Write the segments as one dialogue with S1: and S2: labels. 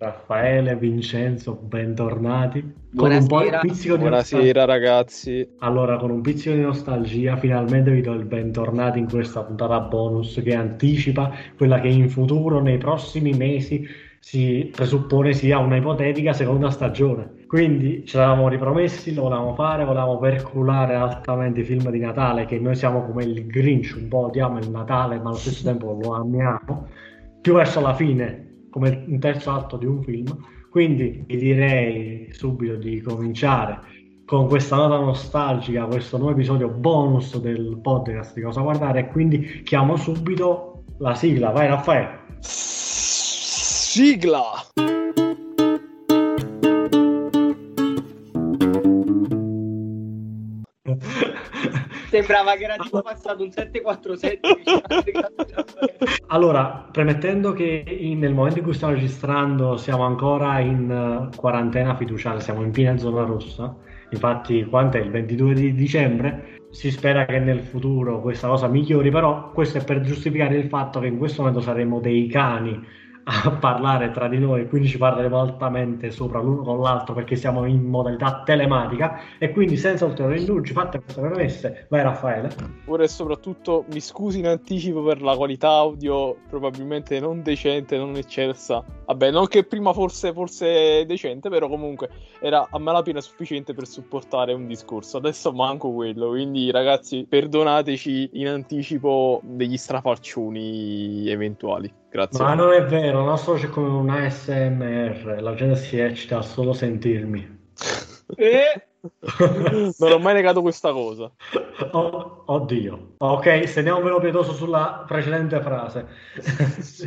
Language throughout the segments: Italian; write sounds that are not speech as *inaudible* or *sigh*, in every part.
S1: Raffaele, Vincenzo, bentornati.
S2: Con un po' di
S3: pizzico di Buonasera ragazzi.
S1: Allora, con un pizzico di nostalgia, finalmente vi do il bentornati in questa puntata bonus che anticipa quella che in futuro, nei prossimi mesi, si presuppone sia una ipotetica seconda stagione. Quindi ce l'avevamo ripromessi, lo volevamo fare, volevamo perculare altamente i film di Natale, che noi siamo come il Grinch, un po' odiamo il Natale, ma allo stesso tempo lo amiamo. Più verso la fine come un terzo atto di un film. Quindi direi subito di cominciare con questa nota nostalgica, questo nuovo episodio bonus del podcast di Cosa Guardare. E quindi chiamo subito la sigla. Vai, Raffaele.
S3: Sigla!
S2: Sembrava che era tipo passato un 747. *laughs*
S1: allora, premettendo che in, nel momento in cui stiamo registrando siamo ancora in uh, quarantena fiduciale, siamo in piena zona rossa. Infatti, quanto è il 22 di dicembre? Si spera che nel futuro questa cosa migliori, però questo è per giustificare il fatto che in questo momento saremo dei cani a parlare tra di noi, quindi ci parleremo altamente sopra l'uno con l'altro perché siamo in modalità telematica e quindi senza ulteriori indugi, fatte queste premesse, vai Raffaele.
S3: Ora e soprattutto mi scusi in anticipo per la qualità audio probabilmente non decente, non eccelsa. Vabbè, non che prima fosse, forse decente, però comunque era a malapena sufficiente per supportare un discorso. Adesso manco quello, quindi ragazzi perdonateci in anticipo degli strafalcioni eventuali. Grazie.
S1: Ma non è vero, non so c'è come un ASMR, la gente si eccita a solo sentirmi.
S3: Eh? *laughs* non ho mai negato questa cosa.
S1: Oh, oddio. Ok, stendiamo un velo pietoso sulla precedente frase.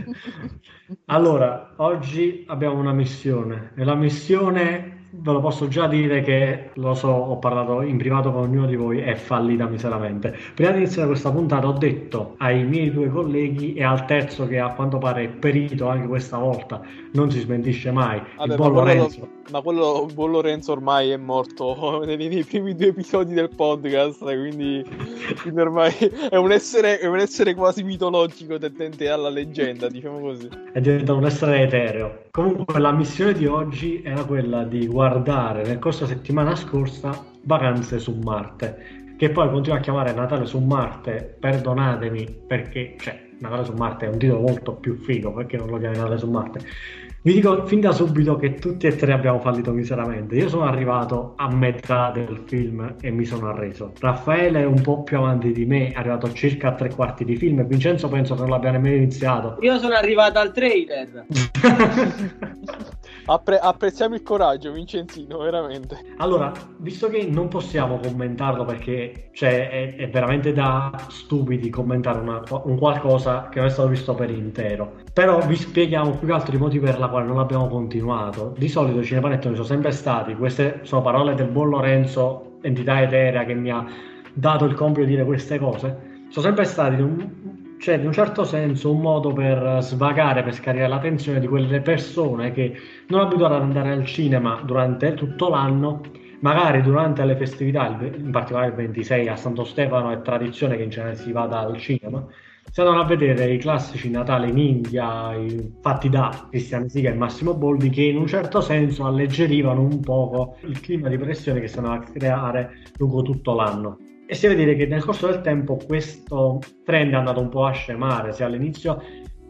S1: *laughs* allora, oggi abbiamo una missione e la missione ve lo posso già dire che lo so, ho parlato in privato con ognuno di voi, è fallita miseramente. Prima di iniziare questa puntata ho detto ai miei due colleghi e al terzo che a quanto pare è perito anche questa volta, non si smentisce mai,
S3: Vabbè, il buon Lorenzo. ma quello buon Lorenzo ormai è morto *laughs* nei, nei, primi due episodi del podcast, quindi, quindi ormai è un, essere, è un essere quasi mitologico tendente alla leggenda, diciamo così.
S1: È diventato un essere etereo. Comunque la missione di oggi era quella di guardare guardare nel corso della settimana scorsa Vacanze su Marte, che poi continua a chiamare Natale su Marte, perdonatemi perché, cioè, Natale su Marte è un titolo molto più figo, perché non lo chiami Natale su Marte? Vi dico fin da subito che tutti e tre abbiamo fallito miseramente. Io sono arrivato a metà del film e mi sono arreso. Raffaele è un po' più avanti di me, è arrivato circa a tre quarti di film. Vincenzo penso che non l'abbia nemmeno iniziato.
S2: Io sono arrivato al trailer. *laughs*
S3: Appre- apprezziamo il coraggio, Vincenzino, veramente.
S1: Allora, visto che non possiamo commentarlo perché cioè, è, è, veramente da stupidi commentare una, un qualcosa che non è stato visto per intero, però vi spieghiamo più che altro i motivi per la quale non abbiamo continuato. Di solito i cinepanettoni sono sempre stati, queste sono parole del buon Lorenzo, entità eterea che mi ha dato il compito di dire queste cose, sono sempre stati un, cioè in un certo senso un modo per svagare, per scaricare l'attenzione di quelle persone che non abituate ad andare al cinema durante tutto l'anno, magari durante le festività, in particolare il 26 a Santo Stefano è tradizione che in genere si vada al cinema, si andano a vedere i classici Natale in India fatti da Cristian Siga e Massimo Boldi che in un certo senso alleggerivano un poco il clima di pressione che si andava a creare lungo tutto l'anno. E si vede che nel corso del tempo questo trend è andato un po' a scemare, se all'inizio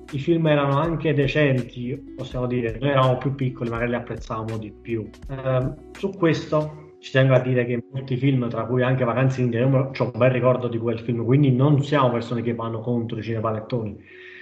S1: i film erano anche decenti, possiamo dire, noi eravamo più piccoli, magari li apprezzavamo di più. Eh, su questo ci tengo a dire che molti film, tra cui anche Vacanze in io ho un bel ricordo di quel film, quindi non siamo persone che vanno contro i cinepanettoni,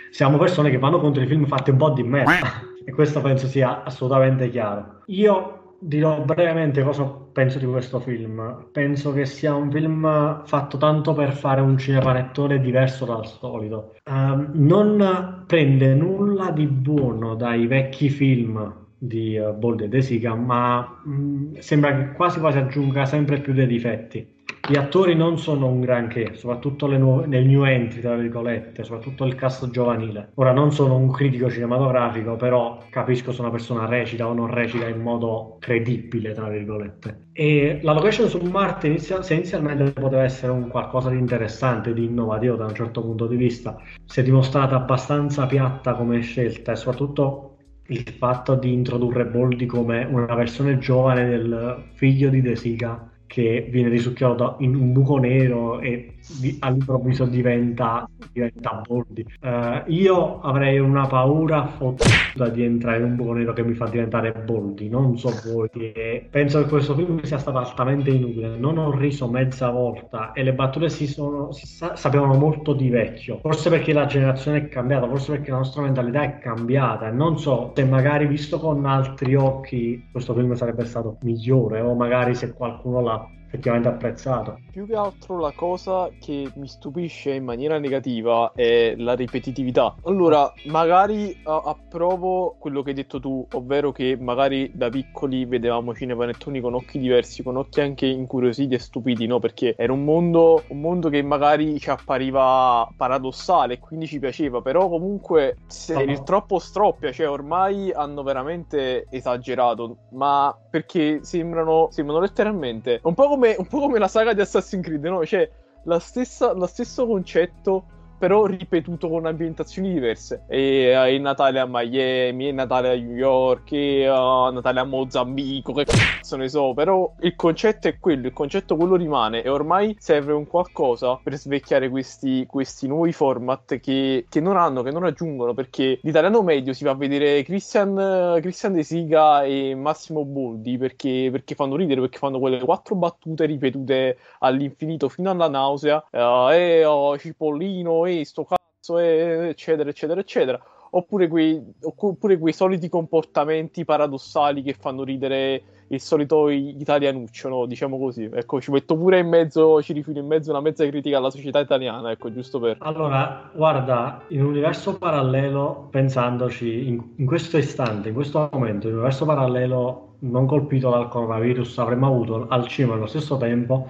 S1: siamo persone che vanno contro i film fatti un po' di merda. *laughs* e questo penso sia assolutamente chiaro. Io dirò brevemente cosa penso di questo film. Penso che sia un film fatto tanto per fare un cinepanettone diverso dal solito. Uh, non prende nulla di buono dai vecchi film di uh, Bold e De Sica, ma mh, mm, sembra che quasi quasi aggiunga sempre più dei difetti. Gli attori non sono un granché, soprattutto nuove, nel new entry, tra virgolette, soprattutto il cast giovanile. Ora non sono un critico cinematografico, però capisco se una persona recita o non recita in modo credibile, tra virgolette. E la location su Marte inizia, se inizialmente poteva essere un qualcosa di interessante, di innovativo da un certo punto di vista, si è dimostrata abbastanza piatta come scelta e soprattutto il fatto di introdurre Boldi come una versione giovane del figlio di De Sica che viene risucchiato in un buco nero e all'improvviso diventa, diventa Boldi. Uh, io avrei una paura fottuta di entrare in un buco nero che mi fa diventare Boldi, non so voi. E penso che questo film sia stato altamente inutile. Non ho riso mezza volta e le battute si, sono, si sa, sapevano molto di vecchio. Forse perché la generazione è cambiata, forse perché la nostra mentalità è cambiata. E non so se magari visto con altri occhi questo film sarebbe stato migliore o magari se qualcuno l'ha effettivamente apprezzato.
S3: Più che altro la cosa che mi stupisce in maniera negativa è la ripetitività. Allora, magari uh, approvo quello che hai detto tu, ovvero che magari da piccoli vedevamo cinepanettoni con occhi diversi, con occhi anche incuriositi e stupidi, no? Perché era un mondo, un mondo che magari ci appariva paradossale e quindi ci piaceva, però comunque se no. il troppo stroppia, cioè ormai hanno veramente esagerato, ma perché sembrano, sembrano letteralmente un po' come come, un po' come la saga di Assassin's Creed, no? Cioè, la stessa, lo stesso concetto però ripetuto con ambientazioni diverse. E uh, il Natale a Miami, il Natale a New York, e uh, Natale a Mozambico, che cazzo ne so. Però il concetto è quello, il concetto quello rimane e ormai serve un qualcosa per svecchiare questi, questi nuovi format che, che, non hanno, che non aggiungono, perché l'italiano medio si va a vedere Christian, Christian De Siga e Massimo Boldi perché, perché fanno ridere, perché fanno quelle quattro battute ripetute all'infinito fino alla nausea. Uh, e oh, Cipollino sto cazzo, eccetera, eccetera, eccetera. Oppure quei, oppure quei soliti comportamenti paradossali che fanno ridere il solito italianuccio, no? diciamo così. Ecco, ci metto pure in mezzo, ci rifilo in mezzo una mezza critica alla società italiana, ecco, giusto per...
S1: Allora, guarda, in un universo parallelo, pensandoci, in, in questo istante, in questo momento, in un universo parallelo non colpito dal coronavirus, avremmo avuto al cinema allo stesso tempo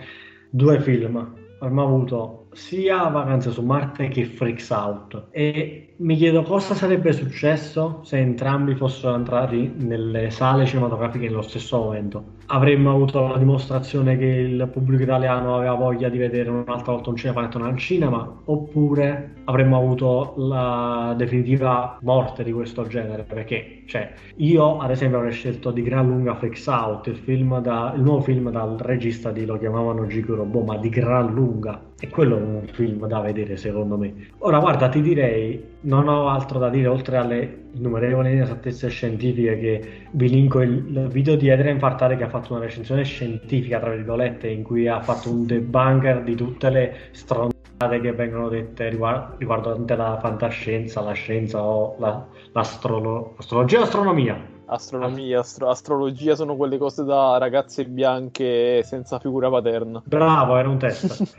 S1: due film. Avremmo avuto sia Vacanze su Marte che Freaks Out e mi chiedo cosa sarebbe successo se entrambi fossero entrati nelle sale cinematografiche nello stesso momento. Avremmo avuto la dimostrazione che il pubblico italiano aveva voglia di vedere un'altra volta un cinepanettone al cinema oppure avremmo avuto la definitiva morte di questo genere perché cioè, io ad esempio avrei scelto di gran lunga Freaks Out, il, da, il nuovo film dal regista di Lo chiamavano Gico Robot, ma di gran lunga e quello un film da vedere secondo me. Ora guarda, ti direi, non ho altro da dire oltre alle innumerevoli inesattezze scientifiche che vi linko il, video di Adrian Fartare che ha fatto una recensione scientifica, tra virgolette, in cui ha fatto un debunker di tutte le stronzate che vengono dette riguardo, riguardante la fantascienza, la scienza o la, l'astrolo, l'astrologia e l'astronomia.
S3: Astronomia, astro- astrologia sono quelle cose da ragazze bianche senza figura paterna.
S1: Bravo, era un test.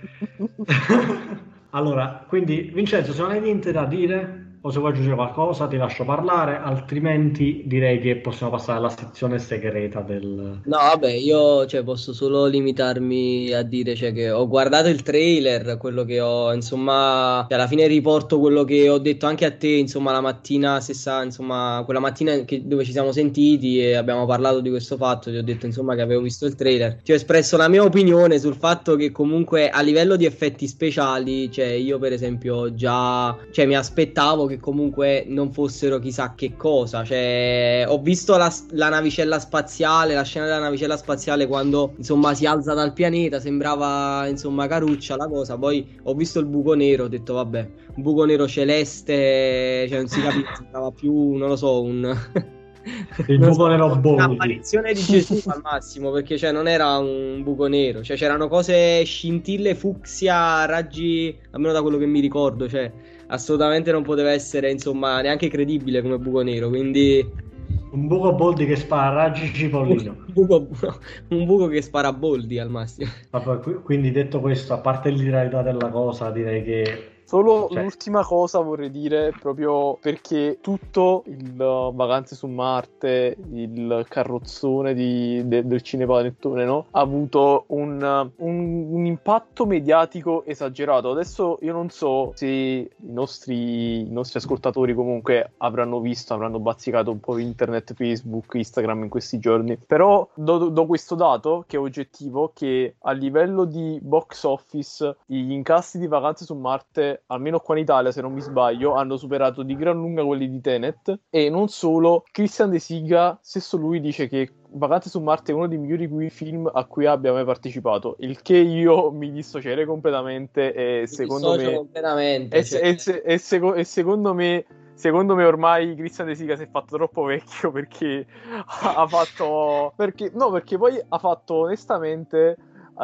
S1: *laughs* allora, quindi Vincenzo, se non hai niente da dire, o se vuoi aggiungere qualcosa ti lascio parlare, altrimenti direi che possiamo passare alla sezione segreta del...
S2: No, vabbè, io cioè, posso solo limitarmi a dire cioè, che ho guardato il trailer, quello che ho, insomma, cioè, alla fine riporto quello che ho detto anche a te, insomma, la mattina stessa, insomma, quella mattina che, dove ci siamo sentiti e abbiamo parlato di questo fatto, ti ho detto, insomma, che avevo visto il trailer. Ti ho espresso la mia opinione sul fatto che comunque a livello di effetti speciali, cioè, io per esempio già, cioè, mi aspettavo che comunque non fossero chissà che cosa. Cioè, ho visto la, la, navicella spaziale, la scena della navicella spaziale quando insomma si alza dal pianeta, sembrava insomma caruccia la cosa. Poi ho visto il buco nero, ho detto vabbè, un buco nero celeste, cioè non si capiva, sembrava più, non lo so, un... *laughs*
S1: il buco nero Boldi
S2: un'apparizione di Gesù al massimo perché cioè, non era un buco nero cioè c'erano cose scintille fucsia raggi almeno da quello che mi ricordo cioè assolutamente non poteva essere, insomma, neanche credibile come buco nero. Quindi.
S1: Un buco Boldi che spara raggi cipollino. *laughs*
S2: un, buco, un buco che spara Boldi al massimo.
S1: Vabbè, quindi detto questo, a parte l'irrealità della cosa, direi che
S3: Solo cioè. l'ultima cosa vorrei dire, proprio perché tutto il Vacanze su Marte, il carrozzone di, de, del cinepanettone, no? Ha avuto un, un, un, impatto mediatico esagerato. Adesso io non so se i nostri, i nostri ascoltatori comunque avranno visto, avranno bazzicato un po' internet, Facebook, Instagram in questi giorni. Però do, do questo dato che è oggettivo, che a livello di box office gli incassi di Vacanze su Marte che almeno qua in Italia, se non mi sbaglio, hanno superato di gran lunga quelli di Tenet. E non solo, Christian De Siga, stesso lui dice che Vacanze su Marte è uno dei migliori film a cui abbia mai partecipato, il che io mi dissocierei completamente e secondo me...
S2: completamente.
S3: E,
S2: cioè...
S3: e, e, e, seco- secondo me secondo me ormai Christian De Sica si è fatto troppo vecchio perché *laughs* ha fatto perché no perché poi ha fatto onestamente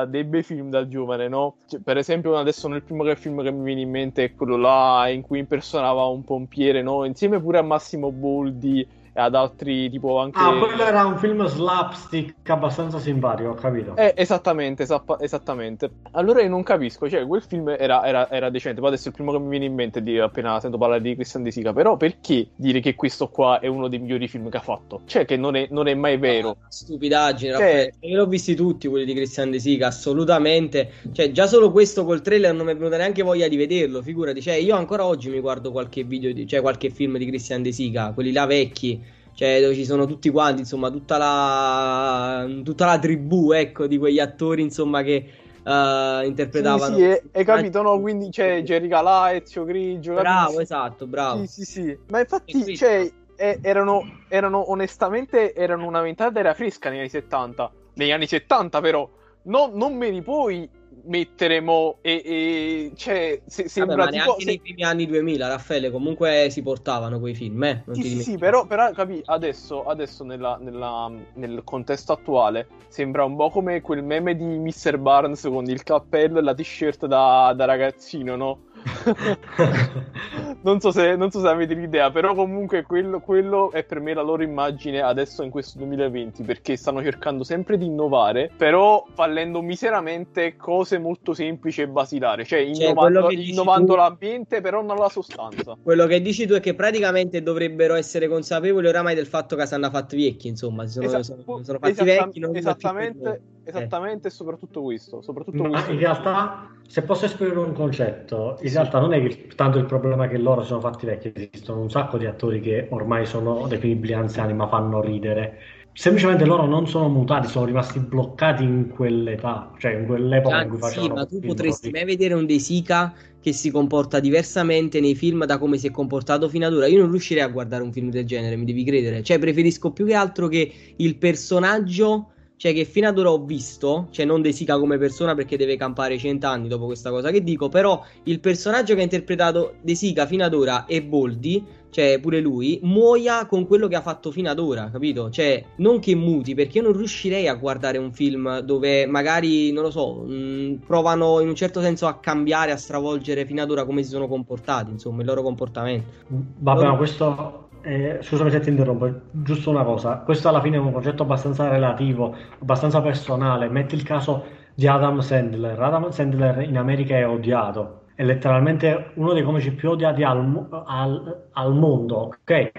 S3: dei bei film da giovane no? Cioè, per esempio adesso nel primo film che mi viene in mente è quello là in cui impersonava un pompiere no? Insieme pure a Massimo Boldi ad altri tipo anche...
S1: Ah, quello era un film slapstick abbastanza simpatico, ho capito.
S3: Eh, esattamente, esappa- esattamente. Allora io non capisco, cioè quel film era, era, era, decente, poi adesso è il primo che mi viene in mente di, appena sento parlare di Christian De Sica, però perché dire che questo qua è uno dei migliori film che ha fatto? Cioè che non è, non è mai vero. Ah,
S2: stupidaggine, cioè... io l'ho visti tutti quelli di Christian De Sica, assolutamente. Cioè già solo questo col trailer non mi è venuta neanche voglia di vederlo, figurati. Cioè io ancora oggi mi guardo qualche video, di, cioè qualche film di Christian De Sica, quelli là vecchi cioè dove ci sono tutti quanti, insomma, tutta la, tutta la tribù, ecco, di quegli attori, insomma, che uh, interpretavano.
S3: Sì, sì, hai capito, no? Quindi c'è Jerry Calà, Ezio Grigio.
S2: Bravo, esatto, bravo.
S3: Sì, sì, sì. Ma infatti, cioè, eh, erano, erano, onestamente, erano una ventata era fresca negli anni 70. Negli anni 70, però. No, non me li puoi metteremo e, e cioè se, sembra
S2: Vabbè, tipo, se... nei primi anni 2000 Raffaele comunque si portavano quei film eh?
S3: sì, sì, sì, però, però capi, adesso, adesso nella, nella, nel contesto attuale sembra un po' come quel meme di Mr. Barnes con il cappello e la t-shirt da, da ragazzino no? *laughs* *laughs* non, so se, non, so se, avete l'idea, però comunque quello, quello, è per me la loro immagine adesso in questo 2020, perché stanno cercando sempre di innovare, però fallendo miseramente cose molto semplici e basilari, cioè, cioè innovando, innovando tu... l'ambiente, però non la sostanza.
S2: Quello che dici tu è che praticamente dovrebbero essere consapevoli oramai del fatto che si hanno fatti vecchi, insomma, sono, Esa- sono, sono fatti esatta- vecchi. Non
S3: esattamente, esattamente, eh. soprattutto questo. Soprattutto
S1: Ma
S3: questo.
S1: in realtà, se posso esprimere un concetto, in realtà non è che tanto il problema che loro sono fatti vecchi, esistono un sacco di attori che ormai sono definibili anziani ma fanno ridere. Semplicemente loro non sono mutati, sono rimasti bloccati in quell'età, cioè in quell'epoca in cui facevano.
S2: Sì, ma tu potresti mai vedere un De Sica che si comporta diversamente nei film da come si è comportato fino ad ora. Io non riuscirei a guardare un film del genere, mi devi credere. Cioè, preferisco più che altro che il personaggio cioè che fino ad ora ho visto, cioè non De Sica come persona perché deve campare cent'anni dopo questa cosa che dico, però il personaggio che ha interpretato De Sica fino ad ora e Boldi, cioè pure lui, muoia con quello che ha fatto fino ad ora, capito? Cioè non che muti, perché io non riuscirei a guardare un film dove magari, non lo so, mh, provano in un certo senso a cambiare, a stravolgere fino ad ora come si sono comportati, insomma, il loro comportamento.
S1: Vabbè, ma questo eh, scusami se ti interrompo, giusto una cosa. Questo alla fine è un concetto abbastanza relativo, abbastanza personale. Metti il caso di Adam Sandler. Adam Sandler in America è odiato, è letteralmente uno dei comici più odiati al, al, al mondo, ok?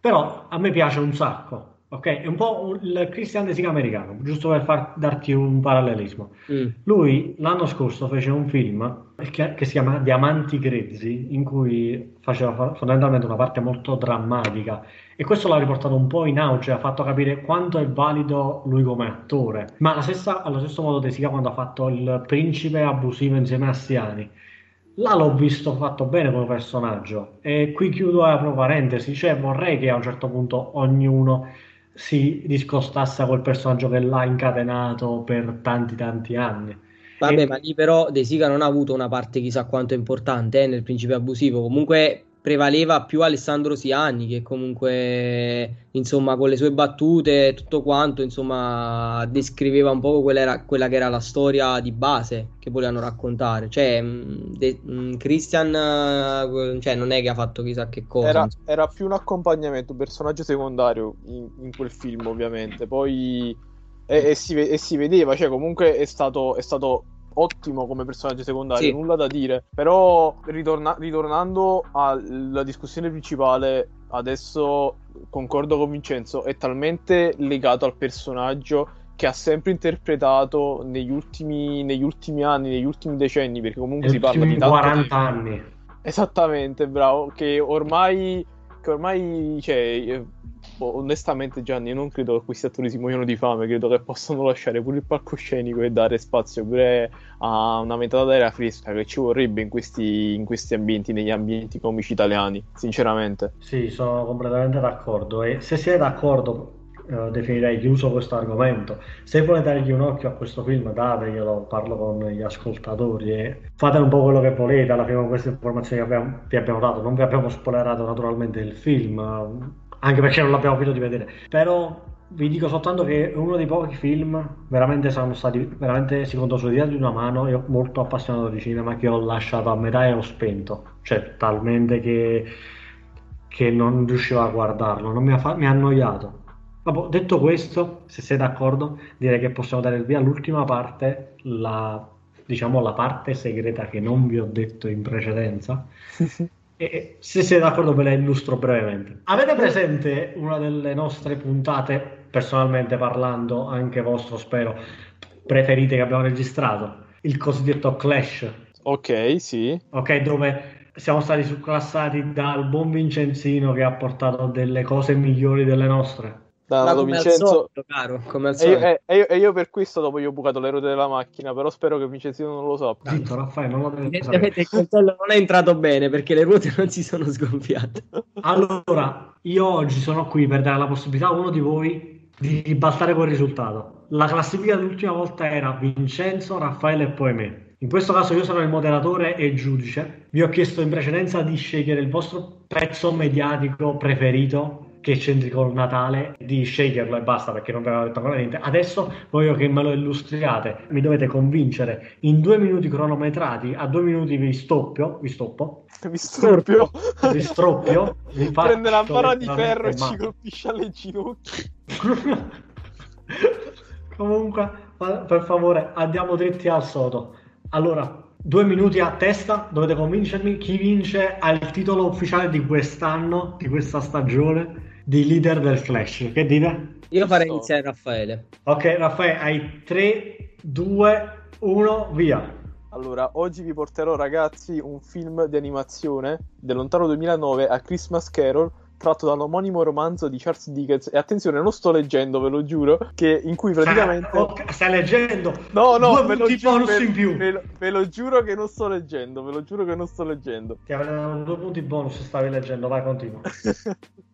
S1: Però a me piace un sacco. Ok, è un po' il Christian De Sica americano, giusto per far, darti un parallelismo. Mm. Lui l'anno scorso fece un film che, che, si chiama Diamanti Grezzi, in cui faceva fondamentalmente una parte molto drammatica e questo l'ha riportato un po' in auge, ha fatto capire quanto è valido lui come attore. Ma stessa, allo stesso modo De Sica quando ha fatto il principe abusivo insieme a Siani. Là l'ho visto fatto bene come personaggio e qui chiudo la parentesi, cioè vorrei che a un certo punto ognuno si discostasse quel personaggio che l'ha incatenato per tanti tanti anni.
S2: Vabbè, e... ma lì però De Sica non ha avuto una parte chissà quanto importante eh, nel principio abusivo. Comunque prevaleva più Alessandro Siani che comunque insomma con le sue battute e tutto quanto insomma descriveva un po' quella, quella, che era la storia di base che volevano raccontare. Cioè mm, de, mm, Christian eh, cioè, non è che ha fatto chissà che cosa
S3: era, era più un accompagnamento un personaggio secondario in, in quel film ovviamente. Poi e, e, si, e, si, vedeva cioè comunque è stato, è stato ottimo come personaggio secondario, sì. nulla da dire. Però ritorna- ritornando alla discussione principale, adesso concordo con Vincenzo, è talmente legato al personaggio che ha sempre interpretato negli ultimi, negli ultimi anni, negli ultimi decenni, perché comunque si parla di
S1: tanto 40 anni.
S3: Esattamente, bravo, che ormai, che ormai cioè, onestamente Gianni, non credo che questi attori si muoiono di fame, credo che possano lasciare pure il palcoscenico e dare spazio pure a una metà d'aria fresca che ci vorrebbe in questi, in questi ambienti, negli ambienti comici italiani, sinceramente.
S1: Sì, sono completamente d'accordo e se siete d'accordo Uh, definirei chiuso questo argomento. Se volete dargli un occhio a questo film, dateglielo, parlo con gli ascoltatori e fate un po' quello che volete. Alla fine, con queste informazioni che abbiamo, vi abbiamo dato, non vi abbiamo spoilerato naturalmente il film, anche perché non l'abbiamo finito di vedere. Però vi dico soltanto che è uno dei pochi film veramente sono stati veramente si conta sulle dita di una mano io molto appassionato di cinema che ho lasciato a metà e ho spento. Cioè talmente che, che non riuscivo a guardarlo non mi ha, fa- mi ha annoiato. Vabbè, detto questo se siete d'accordo direi che possiamo dare il via all'ultima parte la, diciamo la parte segreta che non vi ho detto in precedenza *laughs* E se siete d'accordo ve la illustro brevemente. Avete presente una delle nostre puntate, personalmente parlando, anche vostro spero, preferite che abbiamo registrato? Il cosiddetto Clash.
S3: Ok, sì.
S1: Ok, dove siamo stati surclassati dal buon Vincenzino che ha portato delle cose migliori delle nostre.
S2: Dato Vincenzo solito, caro, come al solito.
S3: E, io, e, e io per questo dopo gli ho bucato le ruote della macchina, però spero che Vincenzino non lo sappia.
S1: Zitto, Raffaele, non lo
S2: deve Evidentemente il coltello non è entrato bene perché le ruote non si sono sgonfiate.
S1: Allora, io oggi sono qui per dare la possibilità a uno di voi di ribaltare quel risultato. La classifica dell'ultima volta era Vincenzo, Raffaele e poi me. In questo caso io sono il moderatore e il giudice. Vi ho chiesto in precedenza di scegliere il vostro pezzo mediatico preferito che c'entri col Natale di sceglierlo e basta perché non vi avevo detto ancora niente. Adesso voglio che me lo illustriate. Mi dovete convincere in due minuti cronometrati. A due minuti vi stoppio. Vi stoppo.
S3: Vi stroppio.
S1: Vi stroppio.
S3: Vi *laughs* Prende la barra di ferro e ci colpisce alle ginocchia. *laughs*
S1: Comunque, per favore, andiamo dritti al sodo. Allora, due minuti a testa, dovete convincermi chi vince ha il titolo ufficiale di quest'anno, di questa stagione di leader del Flash. Che dite?
S2: Io farei iniziare Raffaele.
S1: Ok, Raffaele, hai 3, 2, 1, via.
S3: Allora, oggi vi porterò ragazzi un film di animazione del lontano 2009 a Christmas Carol tratto dall'omonimo romanzo di Charles Dickens e attenzione non sto leggendo ve lo giuro che in cui praticamente
S1: ah, okay, stai leggendo
S3: no no ve lo, giuro, ve, in più. Ve, lo, ve lo giuro che non sto leggendo ve lo giuro che non sto leggendo
S1: ti avevano due punti bonus stavi leggendo vai continua *laughs*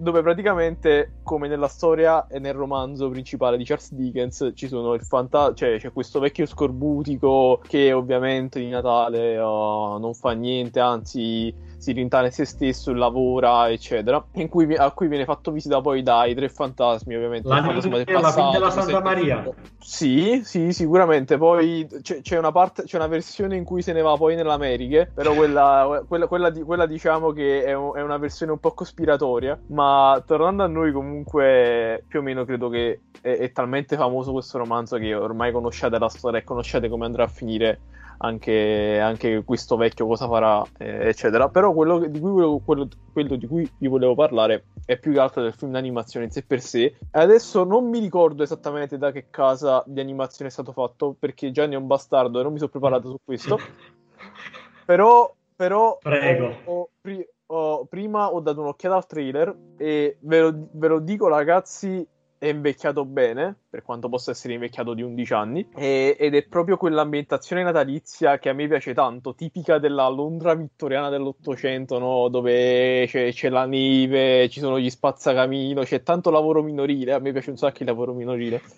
S3: dove praticamente, come nella storia e nel romanzo principale di Charles Dickens, ci sono il fantasma, cioè c'è questo vecchio scorbutico che ovviamente di Natale uh, non fa niente, anzi si rintane se stesso, lavora, eccetera. Cui, a cui viene fatto visita poi dai tre fantasmi, ovviamente.
S1: La, del passato, della Santa Maria.
S3: Sì, sì, sicuramente. Poi c'è, c'è, una parte, c'è una versione in cui se ne va poi nell'America, però quella, quella, quella, quella diciamo che è, un, è, una versione un po' cospiratoria. Ma tornando a noi, comunque, più o meno credo che è, è talmente famoso questo romanzo che ormai conosciate la storia e conoscete come andrà a finire anche, anche questo vecchio cosa farà, eh, eccetera. Però quello di, cui volevo, quello, quello di cui vi volevo parlare è più che altro del film d'animazione in sé per sé. Adesso non mi ricordo esattamente da che casa di animazione è stato fatto, perché Gianni è un bastardo e non mi sono preparato su questo. *laughs* però, però
S1: Prego.
S3: Ho, ho, pri- ho, prima ho dato un'occhiata al trailer e ve lo, ve lo dico, ragazzi è invecchiato bene, per quanto possa essere invecchiato di 11 anni, e, ed è proprio quell'ambientazione natalizia che a me piace tanto, tipica della Londra vittoriana dell'Ottocento, no? dove c'è, c'è, la neve, ci sono gli spazzacamino, c'è tanto lavoro minorile, a me piace un sacco il lavoro minorile. *laughs*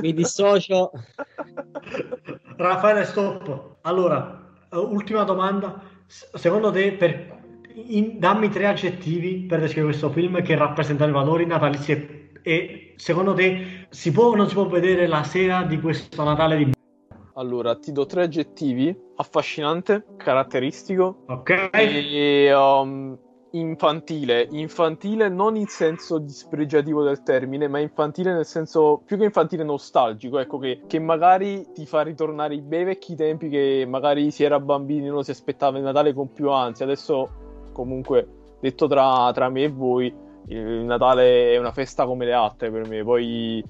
S2: Mi dissocio.
S1: Raffaele, stop. Allora, ultima domanda. Secondo te, per in, dammi tre aggettivi per descrivere questo film che rappresentano i valori natalizi e, e, secondo te si può o non si può vedere la sera di questo Natale di
S3: allora, ti do tre aggettivi: affascinante, caratteristico
S1: ok
S3: e um, infantile. Infantile non in senso dispregiativo del termine, ma infantile nel senso più che infantile nostalgico. Ecco che, che magari ti fa ritornare i bei vecchi tempi che magari si era bambini e non si aspettava il Natale con più ansia. Adesso comunque detto tra, tra me e voi, il Natale è una festa come le altre per me. Poi,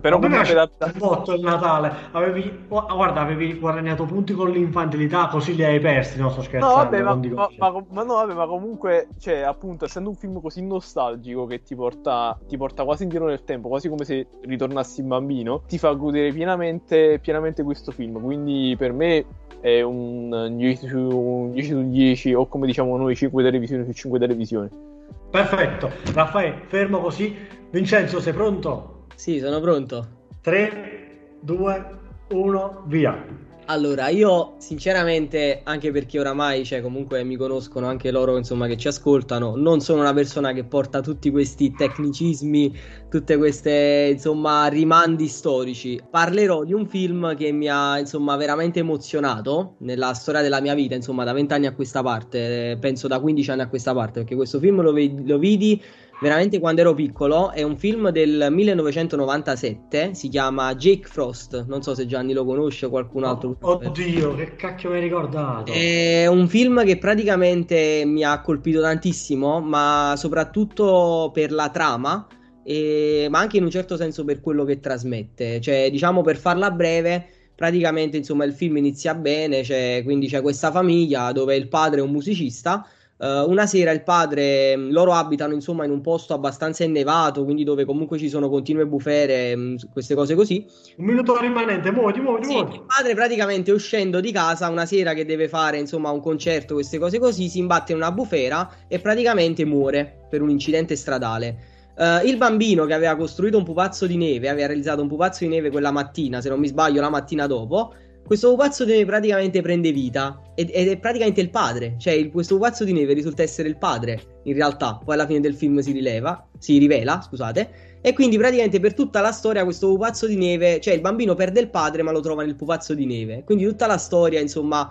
S3: però comunque
S1: da... botto il Natale. Avevi, oh, guarda, avevi guadagnato punti con l'infantilità, così li hai persi. No, sto scherzando.
S3: No, vabbè, ma,
S1: non
S3: ma- ma ma no, vabbè, ma comunque, cioè, appunto, essendo un film così nostalgico che ti porta, ti porta quasi indietro nel tempo, quasi come se ritornassi bambino, ti fa godere pienamente, pienamente questo film. Quindi per me è un 10 su, un 10 su 10, o come diciamo noi, 5 televisioni su 5 televisioni.
S1: Perfetto. Raffaele, fermo così. Vincenzo, sei pronto?
S2: Sì, sono pronto.
S1: 3, 2, 1, via.
S2: Allora, io sinceramente, anche perché oramai, cioè, comunque mi conoscono anche loro, insomma, che ci ascoltano, non sono una persona che porta tutti questi tecnicismi, tutte queste, insomma, rimandi storici. Parlerò di un film che mi ha, insomma, veramente emozionato nella storia della mia vita, insomma, da 20 anni a questa parte, eh, penso da 15 anni a questa parte, perché questo film lo, ve- lo vidi veramente quando ero piccolo. È un film del 1997, si chiama Jake Frost. Non so se Gianni lo conosce o qualcun altro.
S1: Oddio, che cacchio mi hai ricordato?
S2: È un film che praticamente mi ha colpito tantissimo, ma soprattutto per la trama, e- ma anche in un certo senso per quello che trasmette. Cioè, diciamo per farla breve. Praticamente, insomma, il film inizia bene, c'è, quindi c'è questa famiglia dove il padre è un musicista. Eh, una sera il padre, mh, loro abitano insomma in un posto abbastanza innevato, quindi dove comunque ci sono continue bufere, mh, queste cose così.
S1: Un minuto rimanente, muoviti, muoviti,
S2: Sì,
S1: muoviti.
S2: il padre praticamente uscendo di casa una sera che deve fare insomma un concerto, queste cose così, si imbatte in una bufera e praticamente muore per un incidente stradale. Eh, il bambino che aveva costruito un pupazzo di neve, aveva realizzato un pupazzo di neve quella mattina, se non mi sbaglio, la mattina dopo. Questo pupazzo di neve praticamente prende vita ed, ed è praticamente il padre, cioè il- questo pupazzo di neve risulta essere il padre in realtà, poi alla fine del film si rileva, si rivela, scusate, e quindi praticamente per tutta la storia questo pupazzo di neve, cioè il bambino perde il padre ma lo trova nel pupazzo di neve. Quindi tutta la storia, insomma,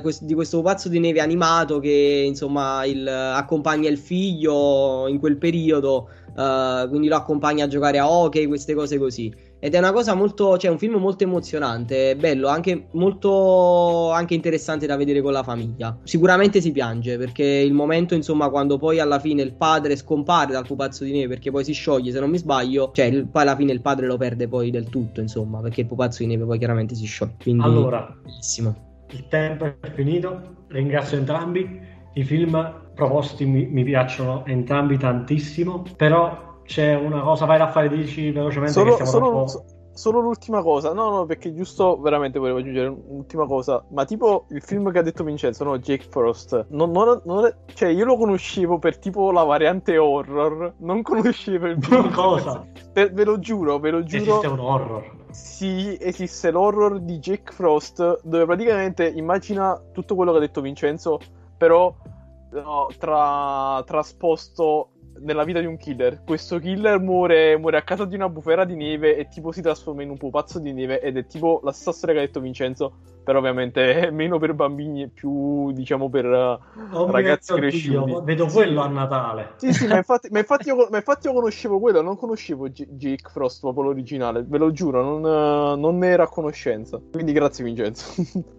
S2: quest- di questo pupazzo di neve animato che insomma il- accompagna il figlio in quel periodo, eh, quindi lo accompagna a giocare a hockey, queste cose così. Ed è una cosa molto, cioè un film molto emozionante, bello, anche molto anche interessante da vedere con la famiglia. Sicuramente si piange perché il momento, insomma, quando poi alla fine il padre scompare dal pupazzo di neve perché poi si scioglie, se non mi sbaglio, cioè il- poi alla fine il padre lo perde poi del tutto, insomma, perché il pupazzo di neve poi chiaramente si scioglie. Quindi
S1: Allora,
S2: bellissimo.
S1: il tempo è finito. Ringrazio entrambi. I film proposti mi, mi piacciono entrambi tantissimo. Però c'è una cosa, vai a fare, dici velocemente che
S3: Solo,
S1: stiamo
S3: solo- so- solo l'ultima cosa, no, no, perché giusto veramente volevo aggiungere un'ultima cosa. Ma tipo il film che ha detto Vincenzo, no, Jake Frost, non, non- non cioè io lo conoscevo per tipo la variante horror, non conoscevo il film. *laughs*
S1: Cosa?
S3: Per- ve lo giuro, ve lo giuro.
S1: Esiste un horror.
S3: Sì, esiste l'horror di Jake Frost, dove praticamente immagina tutto quello che ha detto Vincenzo, però no, tra- trasposto nella vita di un killer. Questo killer muore, muore a casa di una bufera di neve e tipo si trasforma in un pupazzo di neve ed è tipo la stessa storia che ha detto Vincenzo, però ovviamente *laughs* è meno per bambini e più diciamo per
S1: Oh mio
S3: ragazzi
S1: Dio,
S3: cresciuti.
S1: vedo
S3: Sì.
S1: quello a Natale.
S3: Sì, sì, ma infatti, ma infatti io, ma infatti io conoscevo quello, non conoscevo Jake Frost, proprio l'originale, ve lo giuro, non, non ne ero a conoscenza. Quindi grazie Vincenzo.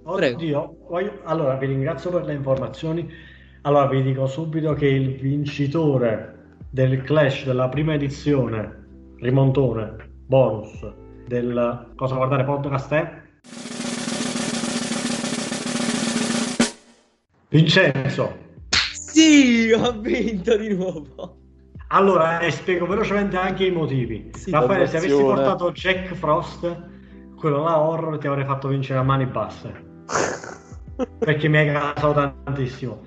S1: Oddio, voglio- allora vi ringrazio per le informazioni. Allora vi dico subito che il vincitore del Clash della prima edizione, rimontone, bonus, del Cosa Guardare Podcast è... Vincenzo.
S2: Sì, ho vinto di nuovo.
S1: Allora, e spiego velocemente anche i motivi.
S2: Sì,
S1: Raffaele, se avessi portato Jack Frost, quello là horror ti avrei fatto vincere a mani basse. *laughs* perché mi hai casato tantissimo.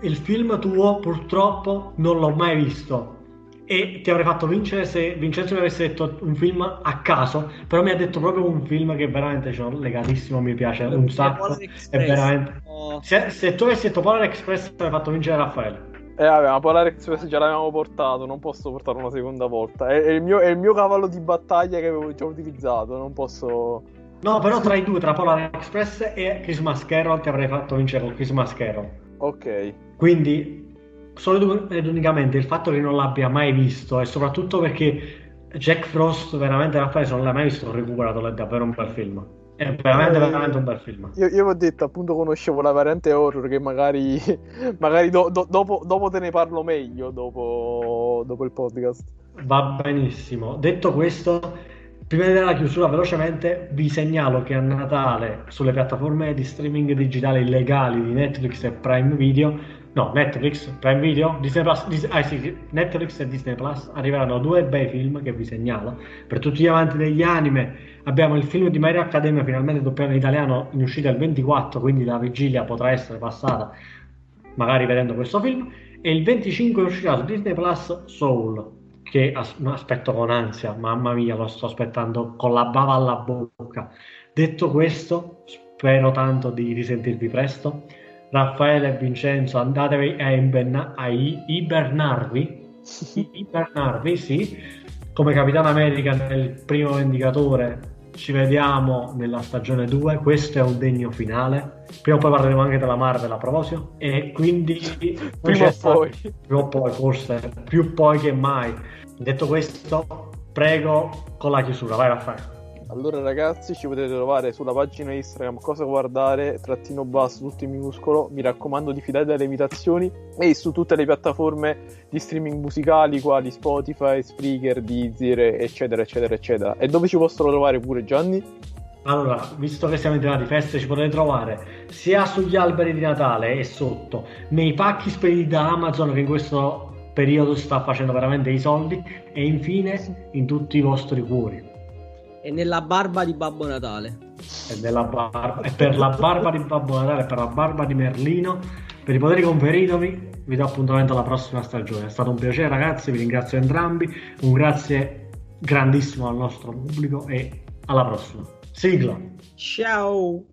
S1: Il film tuo purtroppo non l'ho mai visto e ti avrei fatto vincere se Vincenzo mi avesse detto un film a caso, però mi ha detto proprio un film che veramente c'ho legatissimo, mi piace un sacco.
S2: Polar
S1: È veramente... Se, se tu avessi detto Polar Express ti avrei fatto vincere Raffaele.
S3: Eh vabbè, ma Polar Express già l'avevamo portato, non posso portarlo una seconda volta. È, è il mio, è il mio cavallo di battaglia che avevo già utilizzato, non posso...
S1: No, però tra i due, tra Polar Express e Christmas Carol ti avrei fatto vincere con Christmas Carol.
S3: Ok.
S1: Quindi, solo ed unicamente il fatto che non l'abbia mai visto e soprattutto perché Jack Frost, veramente Raffaele, se non l'hai mai visto, ho recuperato, è davvero un bel film. È veramente, veramente un bel film.
S3: Io, io vi ho detto, appunto, conoscevo la variante horror che magari, *laughs* magari do, do, dopo, dopo, te ne parlo meglio dopo, dopo il podcast.
S1: Va benissimo. Detto questo, prima di dare la chiusura velocemente, vi segnalo che a Natale sulle piattaforme di streaming digitali illegali di Netflix e Prime Video, no, Netflix, Prime Video, Disney Plus, Disney, ah, sì, Netflix e Disney Plus arriveranno due bei film che vi segnalo. Per tutti gli amanti degli anime abbiamo il film di Mario Academia finalmente doppiato in italiano in uscita il 24, quindi la vigilia potrà essere passata magari vedendo questo film. E il 25 uscirà su Disney Plus Soul, che aspetto con ansia, mamma mia, lo sto aspettando con la bava alla bocca. Detto questo, spero tanto di risentirvi presto. Raffaele e Vincenzo, andatevi a, imbenna- a ibernarvi. *laughs* ibernarvi, sì, come Capitano America nel primo Vendicatore ci vediamo nella stagione 2. Questo è un degno finale. Prima o poi parleremo anche della Marvel a proposito. E quindi *laughs*
S3: prima o poi,
S1: prima o poi, forse più poi che mai. Detto questo, prego con la chiusura. Vai, Raffaele.
S3: Allora ragazzi ci potete trovare sulla pagina Instagram cosa guardare, trattino basso, tutto in minuscolo, mi raccomando di fidare dalle imitazioni e su tutte le piattaforme di streaming musicali quali Spotify, Spreaker, Deezer eccetera eccetera eccetera. E dove ci possono trovare pure Gianni?
S1: Allora, visto che siamo in tema di feste, ci potete trovare sia sugli alberi di Natale e sotto, nei pacchi spediti da Amazon che in questo periodo sta facendo veramente i soldi e infine in tutti i vostri cuori.
S2: E nella barba di Babbo Natale.
S1: E, barba, e per la barba di Babbo Natale, per la barba di Merlino, per i poteri conferitomi, vi do appuntamento alla prossima stagione. È stato un piacere, ragazzi. Vi ringrazio entrambi. Un grazie grandissimo al nostro pubblico e alla prossima. Sigla.
S2: Ciao.